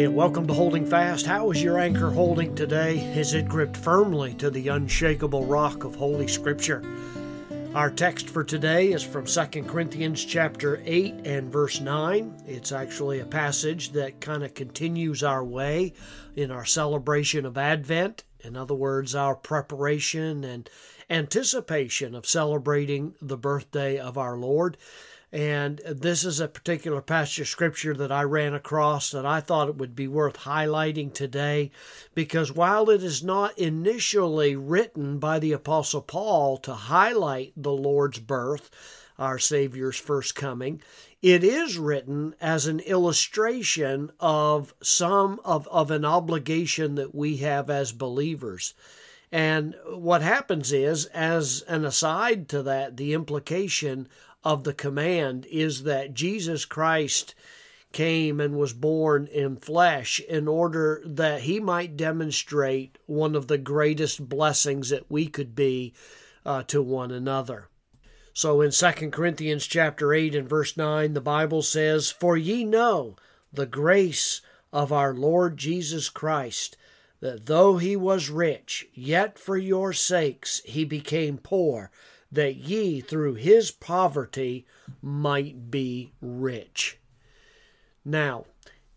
Hey, and welcome to Holding Fast. How is your anchor holding today? Is it gripped firmly to the unshakable rock of Holy Scripture? Our text for today is from 2 Corinthians chapter 8 and verse 9. It's actually a passage that kind of continues our way in our celebration of Advent. In other words, our preparation and anticipation of celebrating the birthday of our Lord. And this is a particular passage of scripture that I ran across that I thought it would be worth highlighting today because while it is not initially written by the Apostle Paul to highlight the Lord's birth, our Savior's first coming, it is written as an illustration of some of, of an obligation that we have as believers. And what happens is, as an aside to that, the implication of the command is that Jesus Christ came and was born in flesh in order that he might demonstrate one of the greatest blessings that we could be uh, to one another. So in 2 Corinthians chapter 8 and verse 9 the Bible says, "For ye know the grace of our Lord Jesus Christ, that though he was rich, yet for your sakes he became poor, that ye through his poverty might be rich. Now,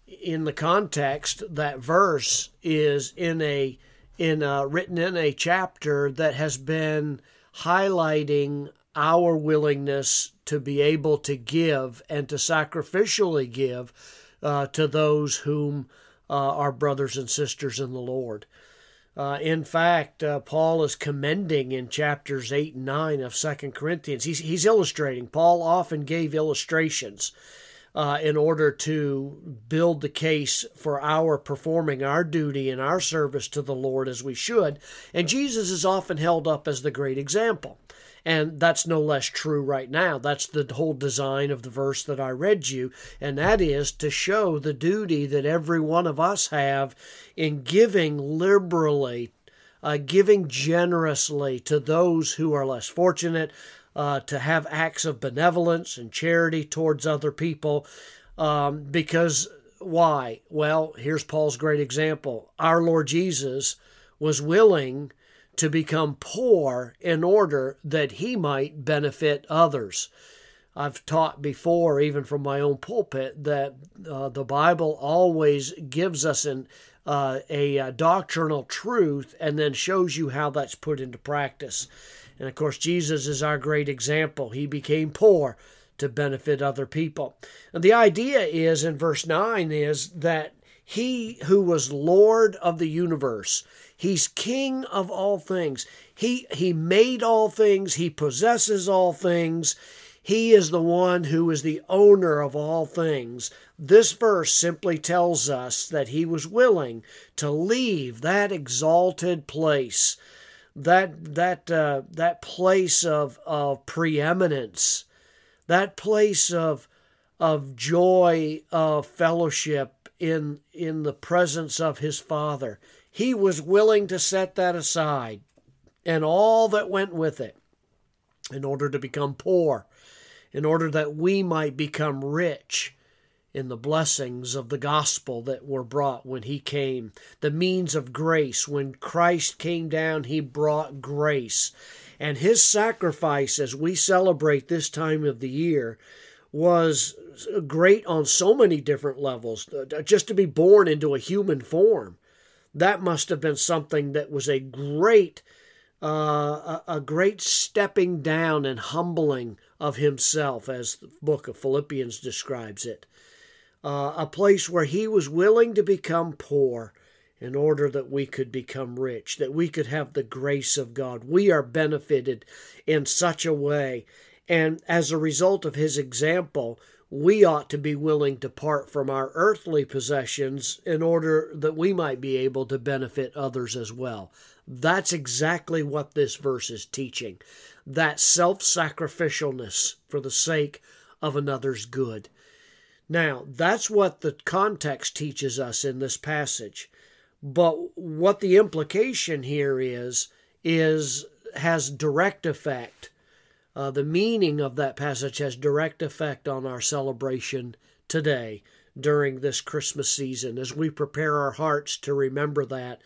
in the context, that verse is in a in a, written in a chapter that has been highlighting our willingness to be able to give and to sacrificially give uh, to those whom uh, are brothers and sisters in the Lord. Uh, in fact, uh, Paul is commending in chapters 8 and 9 of Second Corinthians. He's, he's illustrating. Paul often gave illustrations uh, in order to build the case for our performing our duty and our service to the Lord as we should. And Jesus is often held up as the great example. And that's no less true right now. That's the whole design of the verse that I read you, and that is to show the duty that every one of us have in giving liberally, uh, giving generously to those who are less fortunate, uh, to have acts of benevolence and charity towards other people. Um, because why? Well, here's Paul's great example. Our Lord Jesus was willing to become poor in order that he might benefit others. I've taught before, even from my own pulpit, that uh, the Bible always gives us an, uh, a, a, doctrinal truth and then shows you how that's put into practice. And of course, Jesus is our great example. He became poor to benefit other people. And the idea is in verse 9 is that he who was Lord of the universe, He's king of all things. He, he made all things. He possesses all things. He is the one who is the owner of all things. This verse simply tells us that he was willing to leave that exalted place, that that uh, that place of of preeminence, that place of of joy of fellowship in in the presence of his Father. He was willing to set that aside and all that went with it in order to become poor, in order that we might become rich in the blessings of the gospel that were brought when he came, the means of grace. When Christ came down, he brought grace. And his sacrifice, as we celebrate this time of the year, was great on so many different levels. Just to be born into a human form, that must have been something that was a great uh, a, a, great stepping down and humbling of himself, as the book of Philippians describes it. Uh, a place where he was willing to become poor in order that we could become rich, that we could have the grace of God. We are benefited in such a way. And as a result of his example, we ought to be willing to part from our earthly possessions in order that we might be able to benefit others as well. That's exactly what this verse is teaching that self sacrificialness for the sake of another's good. Now, that's what the context teaches us in this passage. But what the implication here is, is has direct effect uh, the meaning of that passage has direct effect on our celebration today, during this Christmas season as we prepare our hearts to remember that.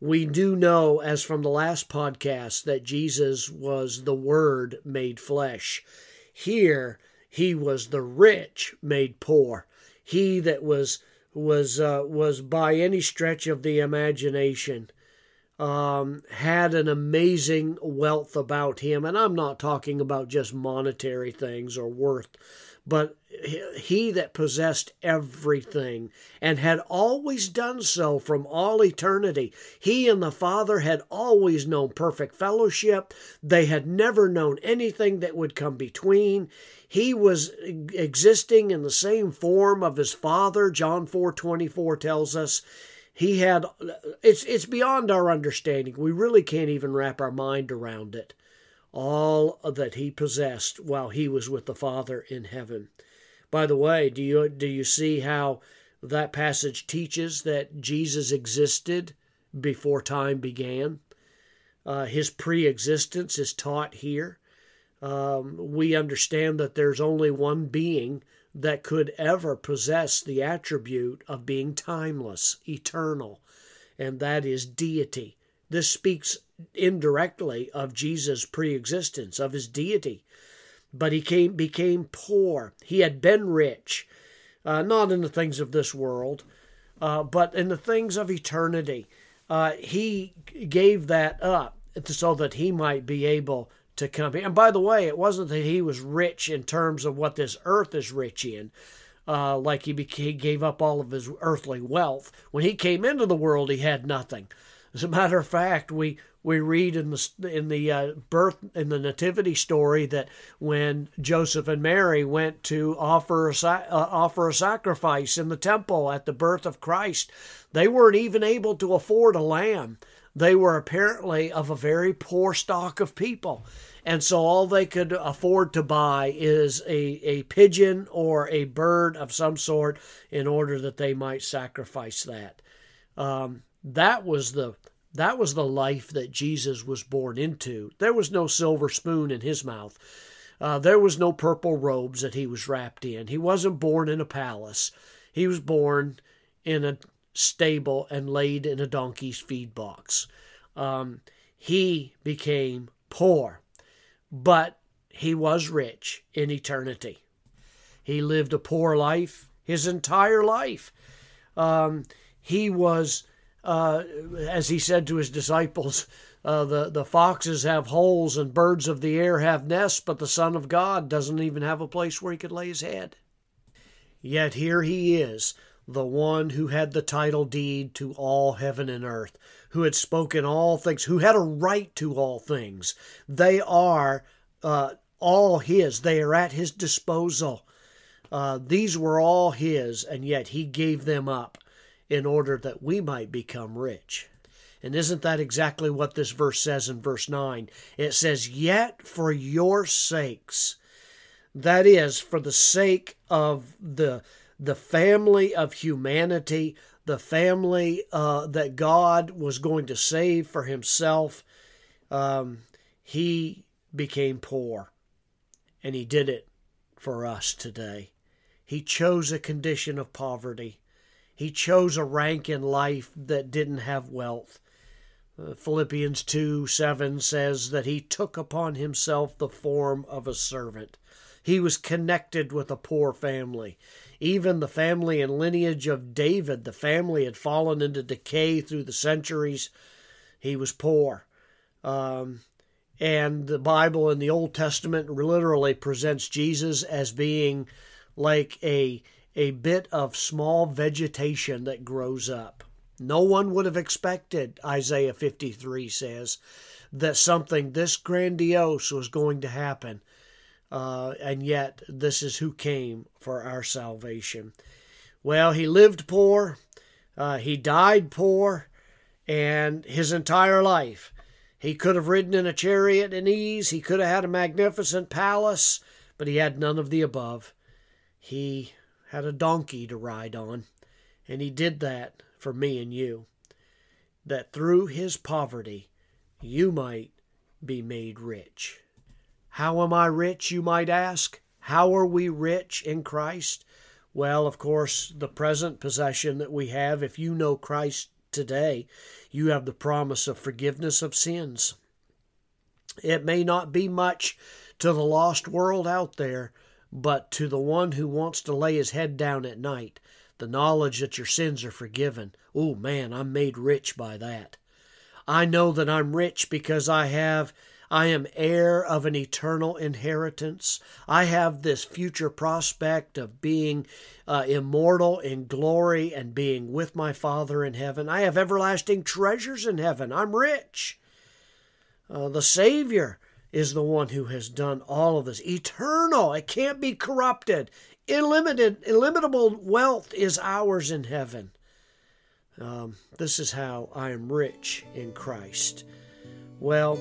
We do know, as from the last podcast, that Jesus was the Word made flesh. Here, he was the rich made poor. He that was was uh, was by any stretch of the imagination um, had an amazing wealth about him, and I'm not talking about just monetary things or worth, but he that possessed everything and had always done so from all eternity. He and the Father had always known perfect fellowship. They had never known anything that would come between. He was existing in the same form of his Father. John 4:24 tells us he had it's it's beyond our understanding. We really can't even wrap our mind around it all that he possessed while he was with the Father in heaven. By the way, do you do you see how that passage teaches that Jesus existed before time began? Uh, his pre-existence is taught here. Um, we understand that there's only one being that could ever possess the attribute of being timeless, eternal, and that is deity. This speaks indirectly of Jesus' preexistence, of his deity. But he came, became poor. He had been rich, uh, not in the things of this world, uh, but in the things of eternity. Uh, he gave that up so that he might be able to come here. And by the way, it wasn't that he was rich in terms of what this earth is rich in. Uh, like he, became, he gave up all of his earthly wealth. When he came into the world, he had nothing. As a matter of fact, we we read in the in the uh, birth in the nativity story that when Joseph and Mary went to offer a, uh, offer a sacrifice in the temple at the birth of Christ, they weren't even able to afford a lamb. They were apparently of a very poor stock of people. And so all they could afford to buy is a, a pigeon or a bird of some sort in order that they might sacrifice that. Um, that was the that was the life that Jesus was born into. There was no silver spoon in his mouth. Uh, there was no purple robes that he was wrapped in. He wasn't born in a palace. He was born in a stable and laid in a donkey's feed box. Um, he became poor, but he was rich in eternity. He lived a poor life his entire life. Um, he was uh, as he said to his disciples, uh, the, the foxes have holes and birds of the air have nests, but the Son of God doesn't even have a place where he could lay his head. Yet here he is, the one who had the title deed to all heaven and earth, who had spoken all things, who had a right to all things. They are uh, all his, they are at his disposal. Uh, these were all his, and yet he gave them up in order that we might become rich. And isn't that exactly what this verse says in verse 9? It says, Yet for your sakes, that is, for the sake of the, the family of humanity, the family uh, that God was going to save for himself, um, he became poor. And he did it for us today. He chose a condition of poverty. He chose a rank in life that didn't have wealth. Uh, Philippians 2 7 says that he took upon himself the form of a servant. He was connected with a poor family. Even the family and lineage of David, the family had fallen into decay through the centuries. He was poor. Um, and the Bible in the Old Testament literally presents Jesus as being like a a bit of small vegetation that grows up. No one would have expected, Isaiah 53 says, that something this grandiose was going to happen. Uh, and yet, this is who came for our salvation. Well, he lived poor, uh, he died poor, and his entire life. He could have ridden in a chariot in ease, he could have had a magnificent palace, but he had none of the above. He had a donkey to ride on, and he did that for me and you, that through his poverty you might be made rich. How am I rich, you might ask? How are we rich in Christ? Well, of course, the present possession that we have, if you know Christ today, you have the promise of forgiveness of sins. It may not be much to the lost world out there, but to the one who wants to lay his head down at night, the knowledge that your sins are forgiven. Oh man, I'm made rich by that. I know that I'm rich because I have I am heir of an eternal inheritance. I have this future prospect of being uh, immortal in glory and being with my Father in heaven. I have everlasting treasures in heaven. I'm rich. Uh, the Savior is the one who has done all of this. Eternal, it can't be corrupted. Unlimited, illimitable wealth is ours in heaven. Um, this is how I am rich in Christ. Well,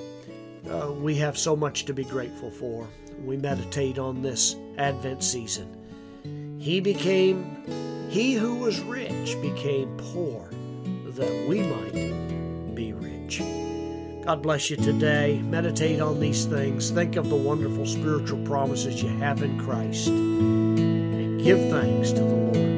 uh, we have so much to be grateful for. We meditate on this Advent season. He became, he who was rich became poor that we might be rich. God bless you today. Meditate on these things. Think of the wonderful spiritual promises you have in Christ. And give thanks to the Lord